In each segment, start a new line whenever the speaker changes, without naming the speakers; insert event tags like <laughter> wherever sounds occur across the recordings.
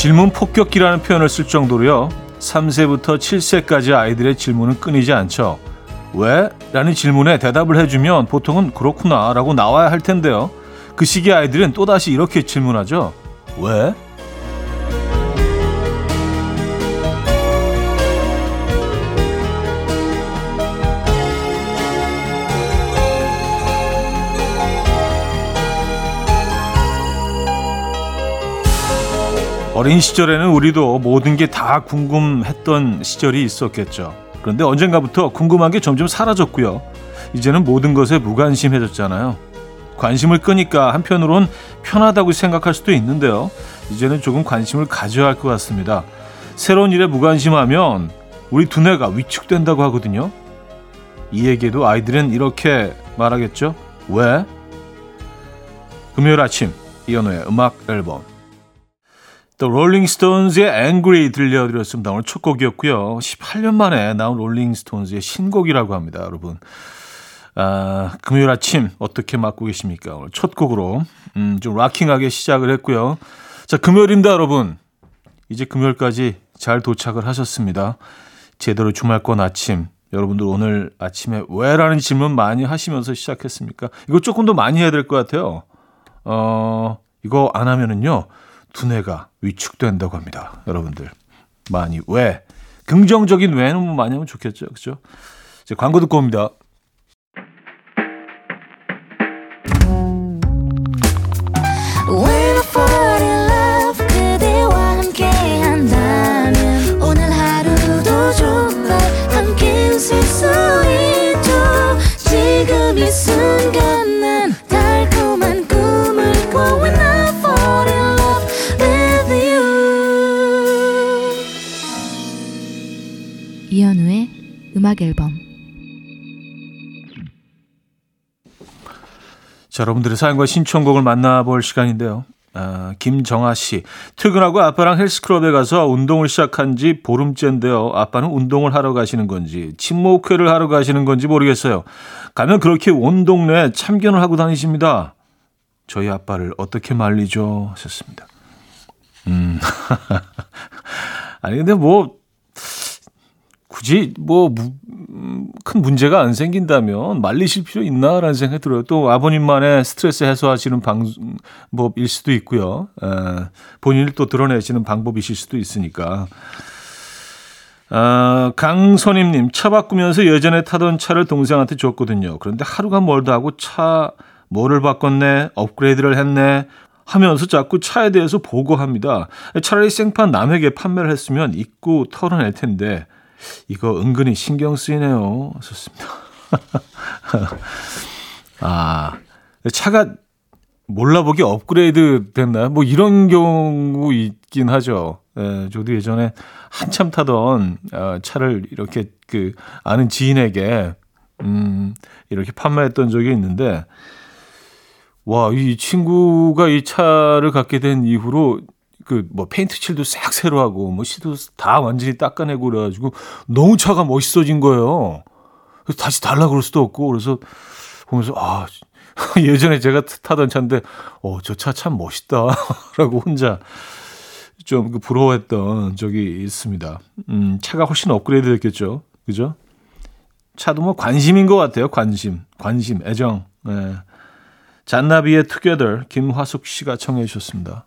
질문 폭격기라는 표현을 쓸 정도로요. 3세부터 7세까지 아이들의 질문은 끊이지 않죠. 왜? 라는 질문에 대답을 해주면 보통은 그렇구나 라고 나와야 할 텐데요. 그 시기 아이들은 또다시 이렇게 질문하죠. 왜? 어린 시절에는 우리도 모든 게 다 궁금했던 시절이 있었겠죠. 그런데 언젠가부터 궁금한 게 점점 사라졌고요. 이제는 모든 것에 무관심해졌잖아요. 관심을 끄니까 한편으론 편하다고 생각할 수도 있는데요. 이제는 조금 관심을 가져야 할 것 같습니다. 새로운 일에 무관심하면 우리 두뇌가 위축된다고 하거든요. 이 얘기도 아이들은 이렇게 말하겠죠. 왜? 금요일 아침 이현우의 음악 앨범 또 롤링스톤즈의 Angry 들려드렸습니다. 오늘 첫 곡이었고요. 18년 만에 나온 롤링스톤즈의 신곡이라고 합니다. 여러분. 아, 금요일 아침 어떻게 맞고 계십니까? 오늘 첫 곡으로 음, 좀 락킹하게 시작을 했고요. 자, 금요일입니다, 여러분. 이제 금요일까지 잘 도착을 하셨습니다. 제대로 주말권 아침. 여러분들 오늘 아침에 왜라는 질문 많이 하시면서 시작했습니까? 이거 조금 더 많이 해야 될 것 같아요. 어, 이거 안 하면은요. 두뇌가 위축된다고 합니다. 여러분들 많이 왜 긍정적인 왜는 많이 하면 좋겠죠, 그렇죠? 이제 광고 듣고 옵니다.
음악 앨범
자, 여러분들의 사연과 신청곡을 만나볼 시간인데요. 아, 김정아 씨. 퇴근하고 아빠랑 헬스클럽에 가서 운동을 시작한 지 보름째인데요. 아빠는 운동을 하러 가시는 건지, 친목회를 하러 가시는 건지 모르겠어요. 가면 그렇게 온 동네에 참견을 하고 다니십니다. 저희 아빠를 어떻게 말리죠? 하셨습니다. 음. <laughs> 아니, 근데 뭐, 굳이 뭐 큰 문제가 안 생긴다면 말리실 필요 있나라는 생각이 들어요. 또 아버님만의 스트레스 해소하시는 방법일 수도 있고요. 에, 본인을 또 드러내시는 방법이실 수도 있으니까. 아, 강선임님, 차 바꾸면서 예전에 타던 차를 동생한테 줬거든요. 그런데 하루가 멀다 하고 차 뭐를 바꿨네, 업그레이드를 했네, 하면서 자꾸 차에 대해서 보고합니다. 차라리 생판 남에게 판매를 했으면 입고 털어낼 텐데, 이거 은근히 신경 쓰이네요. 좋습니다. <laughs> 아, 차가 몰라보기 업그레이드 됐나요? 뭐 이런 경우 있긴 하죠. 예, 저도 예전에 한참 타던 어, 차를 이렇게 그 아는 지인에게 음, 이렇게 판매했던 적이 있는데 와, 이 친구가 이 차를 갖게 된 이후로 그 뭐 페인트 칠도 싹 새로 하고 뭐 시도 다 완전히 닦아내고 그래가지고 너무 차가 멋있어진 거예요. 그래서 다시 달라 그럴 수도 없고 그래서 보면서 아 <laughs> 예전에 제가 타던 차인데 어 저 차 참 멋있다라고 <laughs> 혼자 좀그 부러워했던 적이 있습니다. 음 차가 훨씬 업그레이드 됐겠죠, 그죠? 차도 뭐 관심인 것 같아요. 관심, 관심, 애정. 네. 잔나비의 Together 김화숙 씨가 청해 주셨습니다.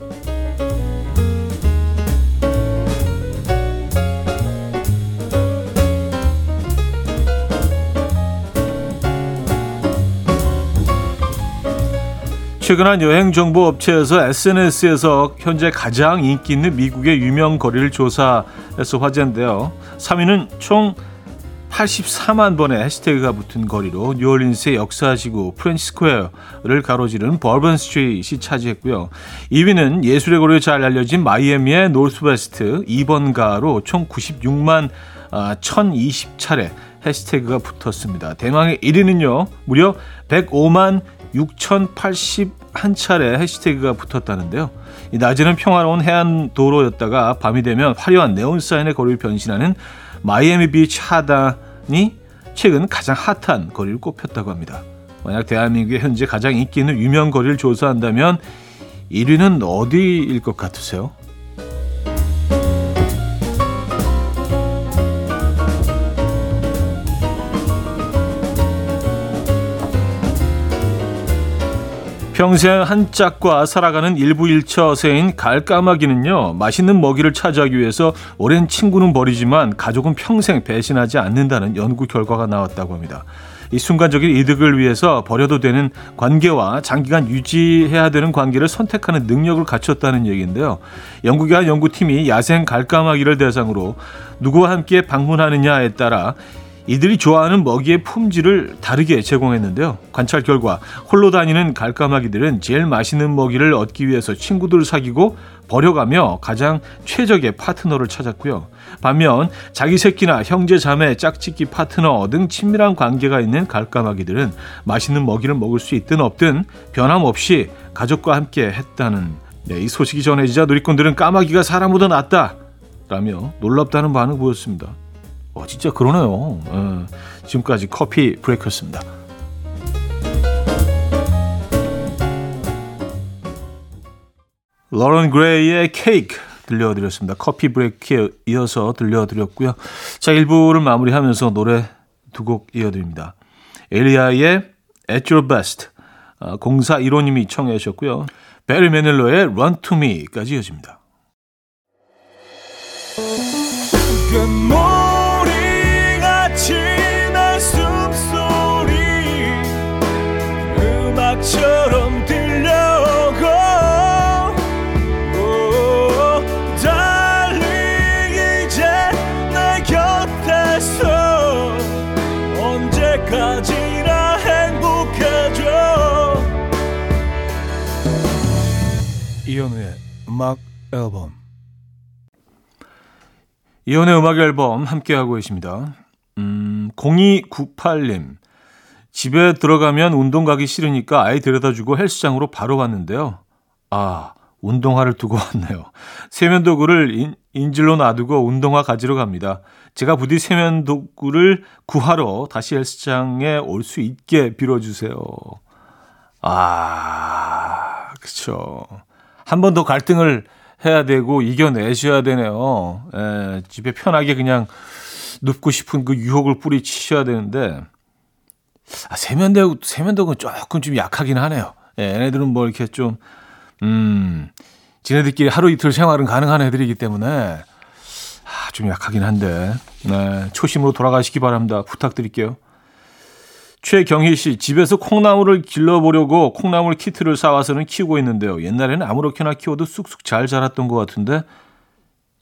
최근 한 여행 정보 업체에서 SNS에서 현재 가장 인기 있는 미국의 유명 거리를 조사해서 화제인데요. 3위는 총 84만 번의 해시태그가 붙은 거리로 뉴올린스의 역사지구 프렌치쿼터를 가로지른 버번 스트리트이 차지했고요. 2위는 예술의 거리로 잘 알려진 마이애미의 노스웨스트 2번가로 총 96만 1020차례 해시태그가 붙었습니다. 대망의 1위는요. 무려 105만 6,081차례 해시태그가 붙었다는데요. 이 낮에는 평화로운 해안 도로였다가 밤이 되면 화려한 네온 사인의 거리를 변신하는 마이애미 비치 하단이 최근 가장 핫한 거리를 꼽혔다고 합니다. 만약 대한민국의 현재 가장 인기 있는 유명 거리를 조사한다면 1위는 어디일 것 같으세요? 평생 한 짝과 살아가는 일부일처세인 갈까마귀는요, 맛있는 먹이를 차지하기 위해서 오랜 친구는 버리지만 가족은 평생 배신하지 않는다는 연구 결과가 나왔다고 합니다. 이 순간적인 이득을 위해서 버려도 되는 관계와 장기간 유지해야 되는 관계를 선택하는 능력을 갖췄다는 얘기인데요. 영국의 한 연구팀이 야생 갈까마귀를 대상으로 누구와 함께 방문하느냐에 따라 이들이 좋아하는 먹이의 품질을 다르게 제공했는데요. 관찰 결과 홀로 다니는 갈까마귀들은 제일 맛있는 먹이를 얻기 위해서 친구들을 사귀고 버려가며 가장 최적의 파트너를 찾았고요. 반면 자기 새끼나 형제 자매 짝짓기 파트너 등 친밀한 관계가 있는 갈까마귀들은 맛있는 먹이를 먹을 수 있든 없든 변함없이 가족과 함께 했다는 네, 이 소식이 전해지자 누리꾼들은 까마귀가 사람보다 낫다 라며 놀랍다는 반응 을 보였습니다. 어, 진짜 그러네요. 예. 지금까지 커피 브레이크였습니다. 로런 그레이의 케이크 들려드렸습니다. 커피 브레이크에 이어서 들려드렸고요. 자, 1부를 마무리하면서 노래 두 곡 이어드립니다. 엘리아의 At Your Best 공사 1호님이 청해 주셨고요. 베리 메넬로의 Run To Me까지 이어집니다. 이현우의 음악 앨범 이현우의 음악 앨범 함께하고 계십니다. 음, 0298님 집에 들어가면 운동 가기 싫으니까 아이 데려다주고 헬스장으로 바로 갔는데요. 아, 운동화를 두고 왔네요. 세면도구를 인, 인질로 놔두고 운동화 가지러 갑니다. 제가 부디 세면도구를 구하러 다시 헬스장에 올 수 있게 빌어주세요. 아, 그쵸. 한 번 더 갈등을 해야 되고 이겨내셔야 되네요. 예, 집에 편하게 그냥 눕고 싶은 그 유혹을 뿌리치셔야 되는데 아, 세면대, 세면도구 조금 좀 약하긴 하네요. 예, 얘네들은 뭐 이렇게 좀, 음, 지네들끼리 하루 이틀 생활은 가능한 애들이기 때문에, 아, 좀 약하긴 한데, 네, 초심으로 돌아가시기 바랍니다. 부탁드릴게요. 최경희 씨, 집에서 콩나물을 길러보려고 콩나물 키트를 사와서는 키우고 있는데요. 옛날에는 아무렇게나 키워도 쑥쑥 잘 자랐던 것 같은데,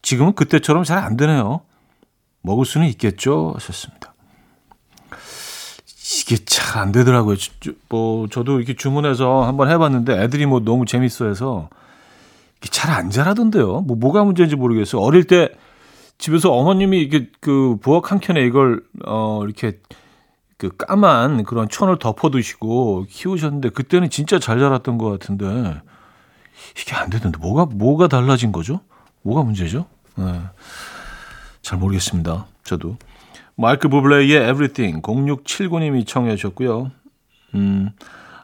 지금은 그때처럼 잘 안 되네요. 먹을 수는 있겠죠? 하셨습니다. 이게 잘 안 되더라고요. 뭐 저도 이렇게 주문해서 한번 해봤는데 애들이 뭐 너무 재밌어해서 잘 안 자라던데요. 뭐 뭐가 문제인지 모르겠어요. 어릴 때 집에서 어머님이 이게 그 부엌 한 켠에 이걸 어 이렇게 그 까만 그런 천을 덮어두시고 키우셨는데 그때는 진짜 잘 자랐던 것 같은데 이게 안 되던데 뭐가 뭐가 달라진 거죠? 뭐가 문제죠? 네. 잘 모르겠습니다. 저도. 마이크 부블레의 Everything 0679님이 청해 주셨고요. 음,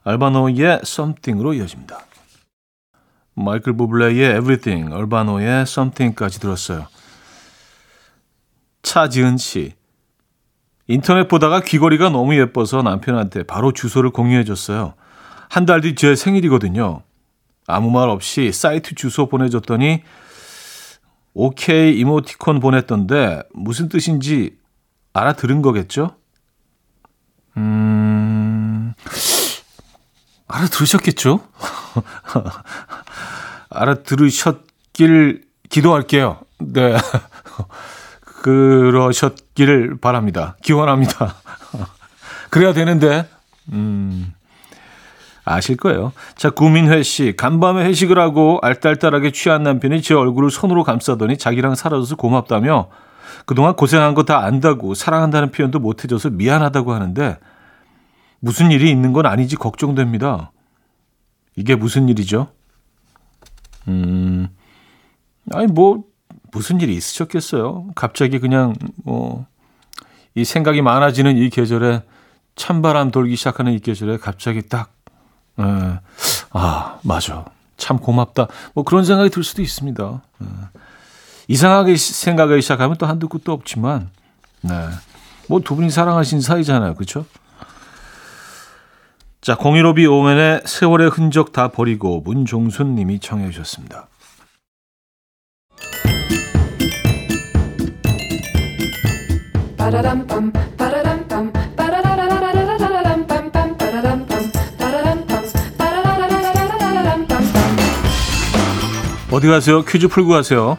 알바노의 Something으로 이어집니다. 마이클 부블레의 Everything, 알바노의 Something까지 들었어요. 차지은 씨. 인터넷 보다가 귀걸이가 너무 예뻐서 남편한테 바로 주소를 공유해 줬어요. 한 달 뒤 제 생일이거든요. 아무 말 없이 사이트 주소 보내줬더니 오케이 이모티콘 보냈던데 무슨 뜻인지 알아들은 거겠죠? 음, 알아들으셨겠죠? <laughs> 알아들으셨길 기도할게요. 네. <laughs> 그러셨길 바랍니다. 기원합니다. <laughs> 그래야 되는데, 음, 아실 거예요. 자, 구민회 씨. 간밤에 회식을 하고 알딸딸하게 취한 남편이 제 얼굴을 손으로 감싸더니 자기랑 사라져서 고맙다며 그동안 고생한 거 다 안다고 사랑한다는 표현도 못 해줘서 미안하다고 하는데 무슨 일이 있는 건 아니지 걱정됩니다. 이게 무슨 일이죠? 음, 아니, 뭐, 무슨 일이 있으셨겠어요? 갑자기 그냥, 뭐, 이 생각이 많아지는 이 계절에 찬바람 돌기 시작하는 이 계절에 갑자기 딱, 에, 아, 맞아. 참 고맙다. 뭐 그런 생각이 들 수도 있습니다. 에, 이상하게 생각하기 시작하면 또 한두 끝도 없지만, 네. 뭐 두 분이 사랑하신 사이잖아요. 그렇죠? 자, 공일오비 오맨의 세월의 흔적 다 버리고 문종순 님이 청해 주셨습니다. 어디 가세요? 퀴즈 풀고 가세요.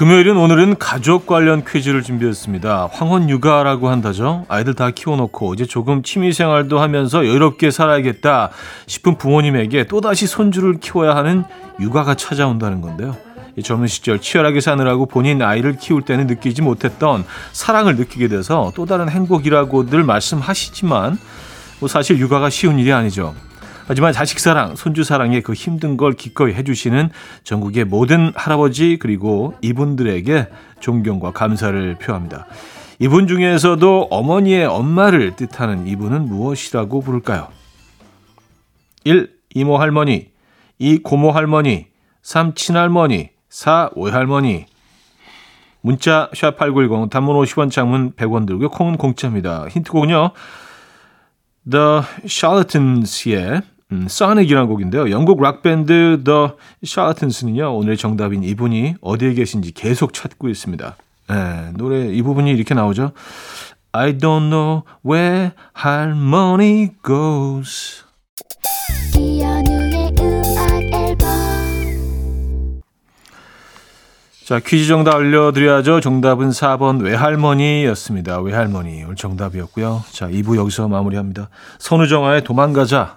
금요일은 오늘은 가족 관련 퀴즈를 준비했습니다. 황혼 육아라고 한다죠. 아이들 다 키워놓고 이제 조금 취미생활도 하면서 여유롭게 살아야겠다 싶은 부모님에게 또다시 손주를 키워야 하는 육아가 찾아온다는 건데요. 젊은 시절 치열하게 사느라고 본인 아이를 키울 때는 느끼지 못했던 사랑을 느끼게 돼서 또 다른 행복이라고들 말씀하시지만 뭐 사실 육아가 쉬운 일이 아니죠. 하지만 자식 사랑, 손주 사랑에 그 힘든 걸 기꺼이 해주시는 전국의 모든 할아버지 그리고 이분들에게 존경과 감사를 표합니다. 이분 중에서도 어머니의 엄마를 뜻하는 이분은 무엇이라고 부를까요? 1. 이모 할머니 2. 고모 할머니 3. 친할머니 4. 외할머니 문자 샵8910 단문 50원 장문 100원 들고 콩은 공짜입니다. 힌트곡은요. The Charlatons의 음, 소닉이라는 곡인데요. 영국 락밴드 The Charlatons는요. 오늘 정답인 이분이 어디에 계신지 계속 찾고 있습니다. 네, 노래 이 부분이 이렇게 나오죠. I don't know where harmony goes. 자, 퀴즈 정답 알려드려야죠. 정답은 4번 외할머니였습니다. 외할머니. 오늘 정답이었고요. 자, 2부 여기서 마무리합니다. 선우정아의 도망가자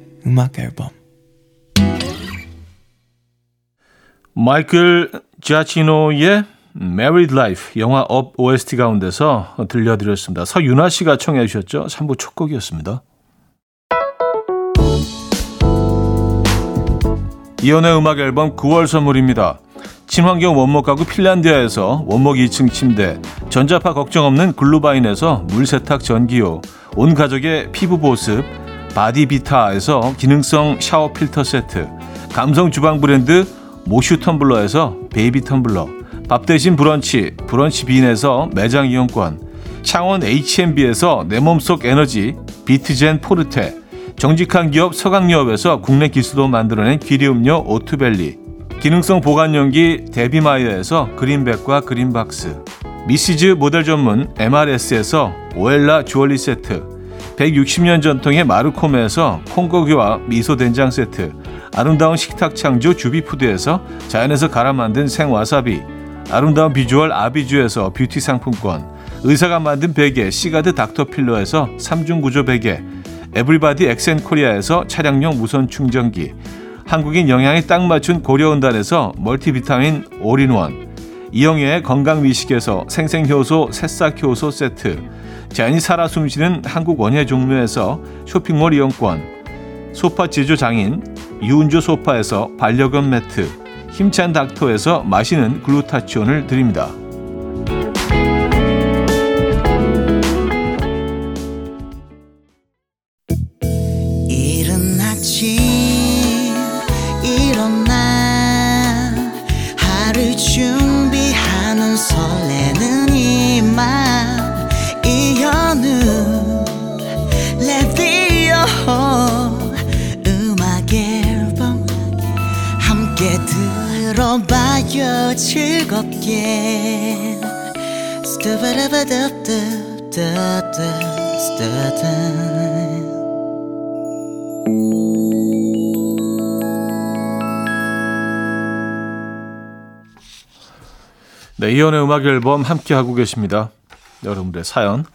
음악 앨범 마이클 지아치노의 Married Life 영화 업 OST 가운데서 들려드렸습니다. 서윤아 씨가 청해 주셨죠. 3부 첫 곡이었습니다. 이연의 음악 앨범 9월 선물입니다. 친환경 원목 가구 핀란디아에서 원목 2층 침대, 전자파 걱정 없는 글루바인에서 물세탁 전기요, 온 가족의 피부 보습, 바디비타에서 기능성 샤워 필터 세트, 감성 주방 브랜드 모슈 텀블러에서 베이비 텀블러, 밥 대신 브런치, 브런치 빈에서 매장 이용권, 창원 H&B에서 내 몸속 에너지, 비트젠 포르테, 정직한 기업 서강유업에서 국내 기술로 만들어낸 귀리음료 오트밸리, 기능성 보관용기 데비마이어에서 그린백과 그린박스, 미시즈 모델 전문 MRS에서 오엘라 주얼리 세트, 160년 전통의 마루코메에서 콩고기와 미소 된장 세트, 아름다운 식탁 창조 주비푸드에서 자연에서 갈아 만든 생와사비, 아름다운 비주얼 아비주에서 뷰티 상품권, 의사가 만든 베개 시가드 닥터필러에서 3중 구조 베개, 에블바디 엑센코리아에서 차량용 무선 충전기, 한국인 영양에 딱 맞춘 고려은단에서 멀티비타민 올인원, 이영애의 건강미식에서 생생효소 새싹효소 세트, 자연이 살아 숨쉬는 한국 원예 종묘에서 쇼핑몰 이용권, 소파 제조 장인 유운조 소파에서 반려견 매트, 힘찬 닥터에서 마시는 글루타치온을 드립니다.
들어봐요 즐겁게
네, 이연의 음악 앨범 함께 하고 계십니다. 여러분들의 사연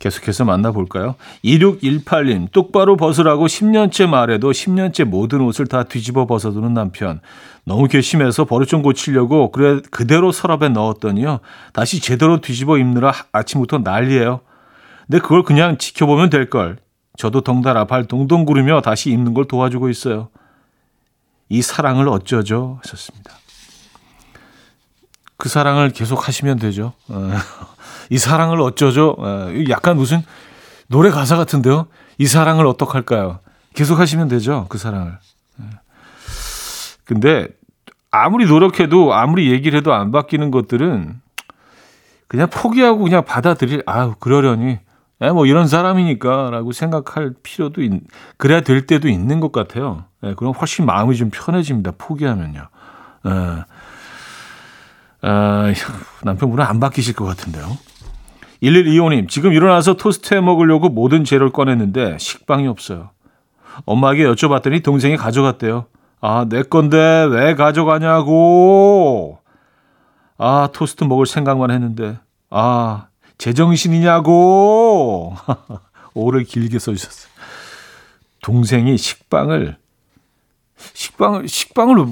계속해서 만나볼까요? 2618님, 똑바로 벗으라고 10년째 말해도 10년째 모든 옷을 다 뒤집어 벗어두는 남편. 너무 괘씸해서 버릇 좀 고치려고 그래 그대로 서랍에 넣었더니요. 다시 제대로 뒤집어 입느라 아침부터 난리예요. 근데 그걸 그냥 지켜보면 될걸. 저도 덩달아 발 동동 구르며 다시 입는 걸 도와주고 있어요. 이 사랑을 어쩌죠? 하셨습니다. 그 사랑을 계속 하시면 되죠. 어. 이 사랑을 어쩌죠? 약간 무슨 노래 가사 같은데요. 이 사랑을 어떡할까요? 계속 하시면 되죠. 그 사랑을. 근데 아무리 노력해도 아무리 얘기를 해도 안 바뀌는 것들은 그냥 포기하고 그냥 받아들일 아유 그러려니 예, 뭐 이런 사람이니까라고 생각할 필요도 있, 그래야 될 때도 있는 것 같아요. 예, 그럼 훨씬 마음이 좀 편해집니다. 포기하면요. 예. 아, 남편분은 안 바뀌실 것 같은데요. 1125님, 지금 일어나서 토스트 해 먹으려고 모든 재료를 꺼냈는데 식빵이 없어요. 엄마에게 여쭤봤더니 동생이 가져갔대요. 아, 내 건데 왜 가져가냐고. 아, 토스트 먹을 생각만 했는데. 아, 제정신이냐고. <laughs> 오를 길게 써주셨어요. 동생이 식빵을, 식빵을, 식빵을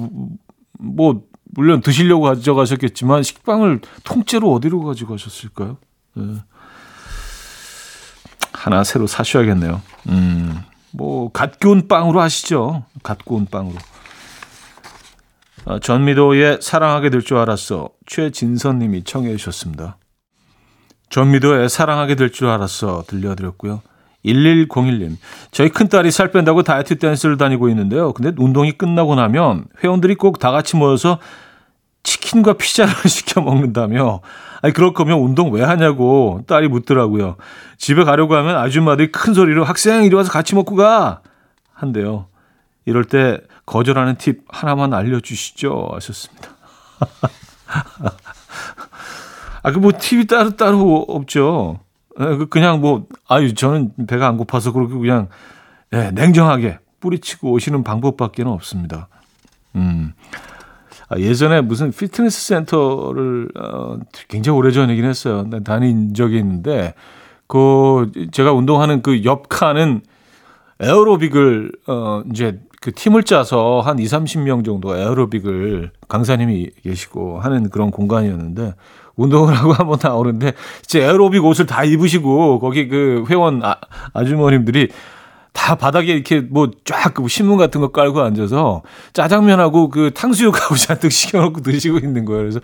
뭐, 물론 드시려고 가져가셨겠지만 식빵을 통째로 어디로 가져가셨을까요? 네. 하나 새로 사셔야겠네요. 음, 뭐, 갓 구운 빵으로 하시죠. 갓 구운 빵으로. 아, 전미도의 사랑하게 될 줄 알았어. 최진선 님이 청해 주셨습니다. 전미도의 사랑하게 될 줄 알았어. 들려드렸고요. 1101님. 저희 큰딸이 살 뺀다고 다이어트 댄스를 다니고 있는데요. 근데 운동이 끝나고 나면 회원들이 꼭 다 같이 모여서 치킨과 피자를 <laughs> 시켜 먹는다며 아니 그럴 거면 운동 왜 하냐고 딸이 묻더라고요. 집에 가려고 하면 아줌마들이 큰 소리로 학생 이리 와서 같이 먹고 가 한대요. 이럴 때 거절하는 팁 하나만 알려주시죠 하셨습니다. <laughs> 아 그 뭐 팁이 따로 따로 없죠. 예, 그 그냥 뭐 아유 저는 배가 안 고파서 그렇게 그냥 네, 냉정하게 뿌리치고 오시는 방법밖에는 없습니다. 음. 아, 예전에 무슨 피트니스 센터를 어, 굉장히 오래전이긴 했어요. 다닌 적이 있는데 그 제가 운동하는 그 옆 칸은 에어로빅을 어 이제 그 팀을 짜서 한 2, 30명 정도 에어로빅을 강사님이 계시고 하는 그런 공간이었는데 운동을 <laughs> 하고 한번 나오는데 이제 에어로빅 옷을 다 입으시고 거기 그 회원 아, 아주머님들이 다 바닥에 이렇게 뭐쫙 그 신문 같은 거 깔고 앉아서 짜장면하고 그 탕수육하고 잔뜩 시켜놓고 드시고 있는 거예요. 그래서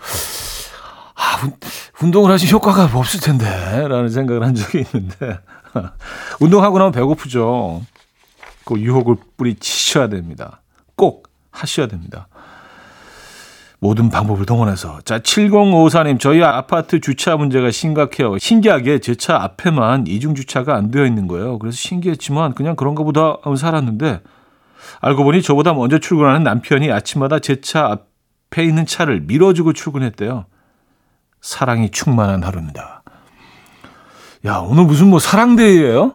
아, 운동을 하시 효과가 없을 텐데, 라는 생각을 한 적이 있는데, <laughs> 운동하고 나면 배고프죠. 그 유혹을 뿌리치셔야 됩니다. 꼭 하셔야 됩니다. 모든 방법을 동원해서. 자, 7054님, 저희 아파트 주차 문제가 심각해요. 신기하게 제 차 앞에만 이중 주차가 안 되어 있는 거예요. 그래서 신기했지만 그냥 그런가 보다 하고 살았는데 알고 보니 저보다 먼저 출근하는 남편이 아침마다 제 차 앞에 있는 차를 밀어주고 출근했대요. 사랑이 충만한 하루입니다. 야, 오늘 무슨 뭐 사랑데이예요?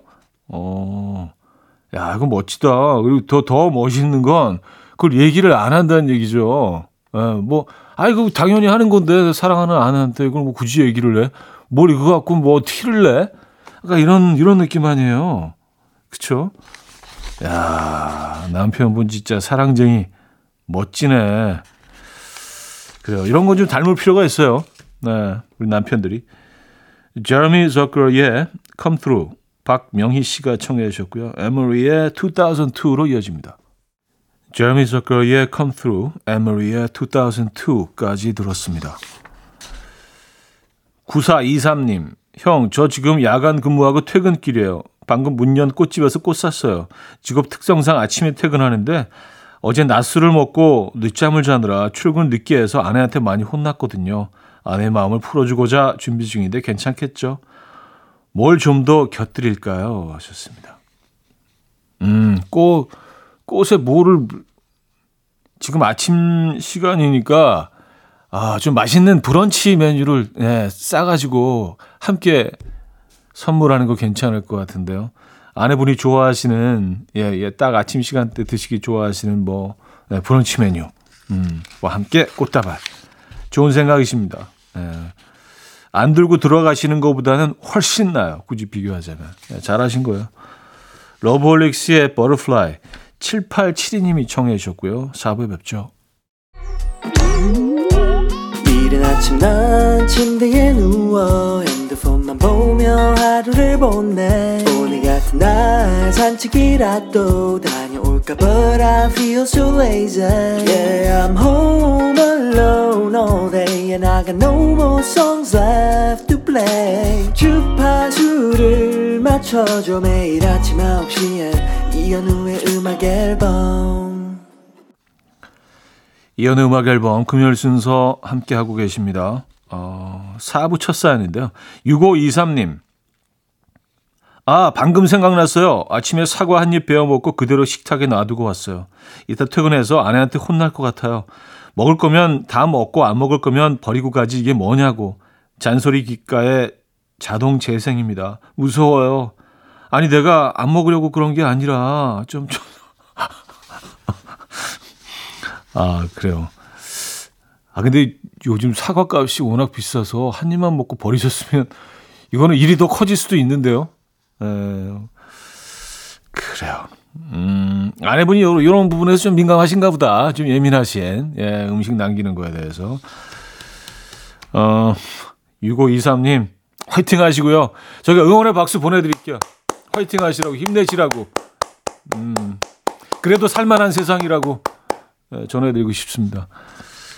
어. 야, 이거 멋지다. 그리고 더, 더 멋있는 건 그걸 얘기를 안 한다는 얘기죠. 예, 뭐, 아이고, 당연히 하는 건데, 사랑하는 아내한테 이걸 뭐 굳이 얘기를 해? 뭘 이거 갖고 뭐 티를 내? 그러니까 이런, 이런 느낌 아니에요. 그쵸? 야 남편분 진짜 사랑쟁이. 멋지네. 그래요. 이런 건 좀 닮을 필요가 있어요. 네, 우리 남편들이. 제르미 저커의 Come Through. 박명희 씨가 청해 주셨고요. 에머리의 2002로 이어집니다. 제레미 저커의 Come Through, 에머리의 2002까지 들었습니다. 9423님, 형, 저 지금 야간 근무하고 퇴근길이에요. 방금 문연 꽃집에서 꽃 샀어요. 직업 특성상 아침에 퇴근하는데 어제 낮술을 먹고 늦잠을 자느라 출근 늦게 해서 아내한테 많이 혼났거든요. 아내 마음을 풀어주고자 준비 중인데 괜찮겠죠? 뭘 좀 더 곁들일까요? 하셨습니다. 음, 꼭 꽃에 뭐를 지금 아침 시간이니까 아, 좀 맛있는 브런치 메뉴를 예, 싸가지고 함께 선물하는 거 괜찮을 것 같은데요. 아내분이 좋아하시는 예, 예, 딱 아침 시간대 드시기 좋아하시는 뭐 예, 브런치 메뉴 음, 와 함께 꽃다발 좋은 생각이십니다. 예. 안 들고 들어가시는 것보다는 훨씬 나요. 굳이 비교하자면 예, 잘하신 거예요. 러브홀릭스의 Butterfly 7872님이 청해 주셨고요. 4부에 뵙죠.
이른 아침 난 침대에 누워 핸드폰만 보며 하루를 보내 오늘 같은 날 산책이라도 다녀올까 But I feel so lazy Yeah I'm home alone all day And I got no more songs left play 주파수를 맞춰줘 매일 아침 9시에 이현우의 음악 앨범
이연의 음악 앨범 금요일 순서 함께 하고 계십니다. 어, 4부 첫 사연인데요. 6523님. 아, 방금 생각났어요. 아침에 사과 한 입 베어 먹고 그대로 식탁에 놔두고 왔어요. 이따 퇴근해서 아내한테 혼날 것 같아요. 먹을 거면 다 먹고 안 먹을 거면 버리고 가지 이게 뭐냐고. 잔소리 귓가에 자동 재생입니다. 무서워요. 아니 내가 안 먹으려고 그런 게 아니라 좀 좀. <laughs> 아 그래요. 아 근데 요즘 사과 값이 워낙 비싸서 한 입만 먹고 버리셨으면 이거는 일이 더 커질 수도 있는데요. 에, 그래요. 음, 아내분이 이런 부분에서 좀 민감하신가 보다. 좀 예민하신, 예, 음식 남기는 거에 대해서. 어, 6523님, 화이팅 하시고요. 저희가 응원의 박수 보내드릴게요. 화이팅 하시라고, 힘내시라고. 음, 그래도 살만한 세상이라고 예, 전해드리고 싶습니다.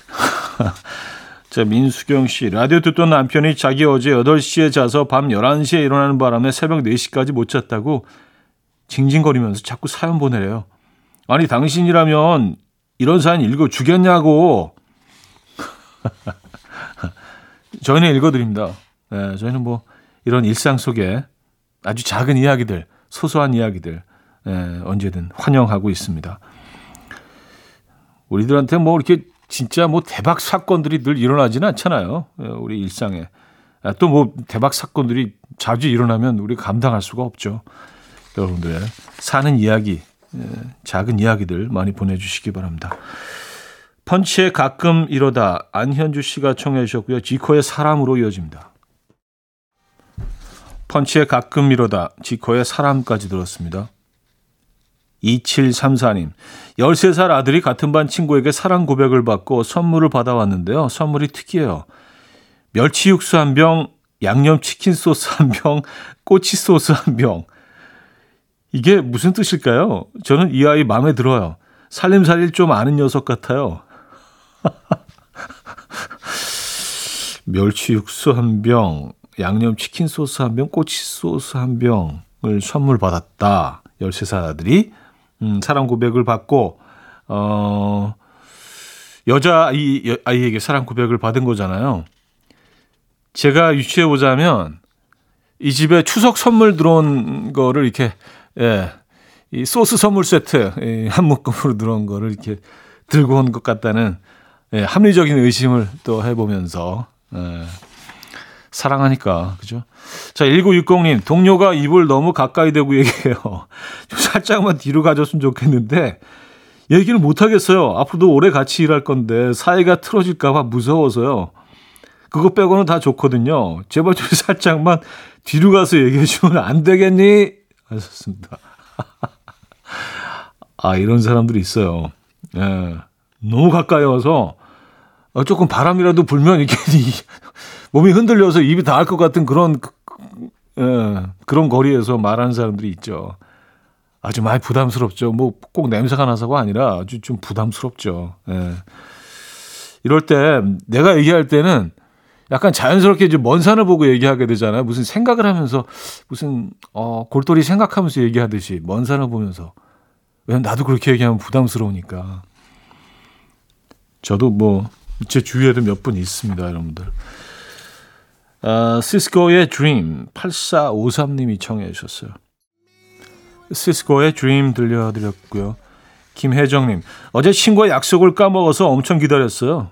<laughs> 자, 민수경 씨. 라디오 듣던 남편이 자기 어제 8시에 자서 밤 11시에 일어나는 바람에 새벽 4시까지 못 잤다고 징징거리면서 자꾸 사연 보내래요. 아니, 당신이라면 이런 사연 읽어 주겠냐고. <laughs> 저희는 읽어드립니다. 네, 저희는 뭐 이런 일상 속에 아주 작은 이야기들, 소소한 이야기들, 네, 언제든 환영하고 있습니다. 우리들한테 뭐 이렇게 진짜 뭐 대박 사건들이 늘 일어나지는 않잖아요. 예, 우리 일상에. 아, 또뭐 대박 사건들이 자주 일어나면 우리 감당할 수가 없죠. 여러분들의 사는 이야기, 예, 작은 이야기들 많이 보내주시기 바랍니다. 펀치에 가끔 이러다 안현주 씨가 청해 주셨고요. 지코의 사람으로 이어집니다. 펀치에 가끔 이러다 지코의 사람까지 들었습니다. 2734님, 13살 아들이 같은 반 친구에게 사랑 고백을 받고 선물을 받아왔는데요. 선물이 특이해요. 멸치 육수 한 병, 양념 치킨 소스 한 병, 꼬치 소스 한 병. 이게 무슨 뜻일까요? 저는 이 아이 마음에 들어요. 살림살이를 좀 아는 녀석 같아요. <laughs> 멸치 육수 한 병, 양념 치킨 소스 한 병, 꼬치 소스 한 병을 선물 받았다. 13살 아들이. 음, 사랑 고백을 받고 어 여자 아이 아이에게 사랑 고백을 받은 거잖아요. 제가 유추해 보자면 이 집에 추석 선물 들어온 거를 이렇게 예. 이 소스 선물 세트 예, 한 묶음으로 들어온 거를 이렇게 들고 온 것 같다는 예, 합리적인 의심을 또 해보면서 예, 사랑하니까 그죠? 자 1960님 동료가 입을 너무 가까이 대고 얘기해요. <laughs> 좀 살짝만 뒤로 가줬으면 좋겠는데 얘기를 못 하겠어요. 앞으로도 오래 같이 일할 건데 사이가 틀어질까봐 무서워서요. 그거 빼고는 다 좋거든요. 제발 좀 살짝만 뒤로 가서 얘기해 주면 안 되겠니? 하셨습니다. <laughs> 아 이런 사람들이 있어요. 예, 너무 가까이 와서 어, 조금 바람이라도 불면 이렇게 <laughs> 몸이 흔들려서 입이 닿을 것 같은 그런 예, 그런 거리에서 말하는 사람들이 있죠. 아주 많이 부담스럽죠. 뭐 꼭 냄새가 나서가 아니라 아주 좀 부담스럽죠. 예. 이럴 때 내가 얘기할 때는 약간 자연스럽게 이제 먼 산을 보고 얘기하게 되잖아요. 무슨 생각을 하면서 무슨 어 골똘히 생각하면서 얘기하듯이 먼 산을 보면서 왜냐면 나도 그렇게 얘기하면 부담스러우니까. 저도 뭐 제 주위에도 몇 분 있습니다, 여러분들. 어, 시스코의 Dream 8453님이 청해 주셨어요. 시스코의 Dream 들려드렸고요. 김혜정님, 어제 친구와 약속을 까먹어서 엄청 기다렸어요.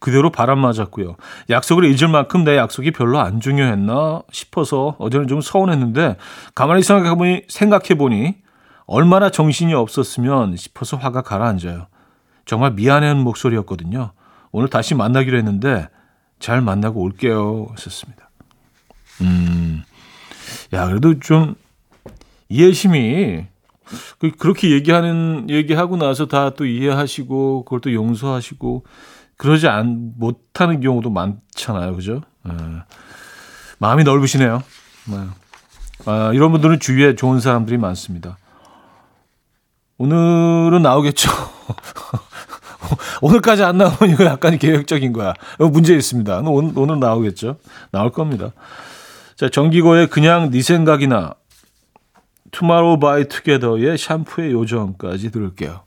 그대로 바람 맞았고요. 약속을 잊을 만큼 내 약속이 별로 안 중요했나 싶어서 어제는 좀 서운했는데 가만히 생각해보니, 생각해보니 얼마나 정신이 없었으면 싶어서 화가 가라앉아요. 정말 미안해하는 목소리였거든요. 오늘 다시 만나기로 했는데 잘 만나고 올게요. 했었습니다. 음, 야, 그래도 좀 이해심이 그, 그렇게 얘기하는, 얘기하고 나서 다 또 이해하시고 그걸 또 용서하시고 그러지 안, 못하는 경우도 많잖아요. 그죠? 네. 마음이 넓으시네요. 네. 아, 이런 분들은 주위에 좋은 사람들이 많습니다. 오늘은 나오겠죠. <laughs> <laughs> 오늘까지 안 나오면 이거 약간 계획적인 거야. 문제 있습니다. 오늘, 오늘 나오겠죠. 나올 겁니다. 자, 정기고의 그냥 네 생각이나 투마로우 바이 투게더의 샴푸의 요정까지 들을게요.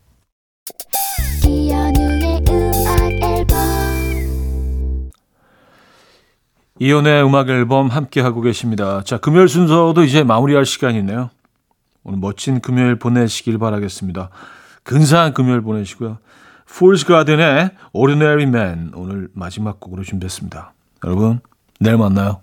이연의 음악 앨범 함께 하고 계십니다. 자, 금요일 순서도 이제 마무리할 시간이네요. 오늘 멋진 금요일 보내시길 바라겠습니다. 근사한 금요일 보내시고요. Fool's Garden의 Ordinary Man 오늘 마지막 곡으로 준비했습니다. 여러분, 내일 만나요.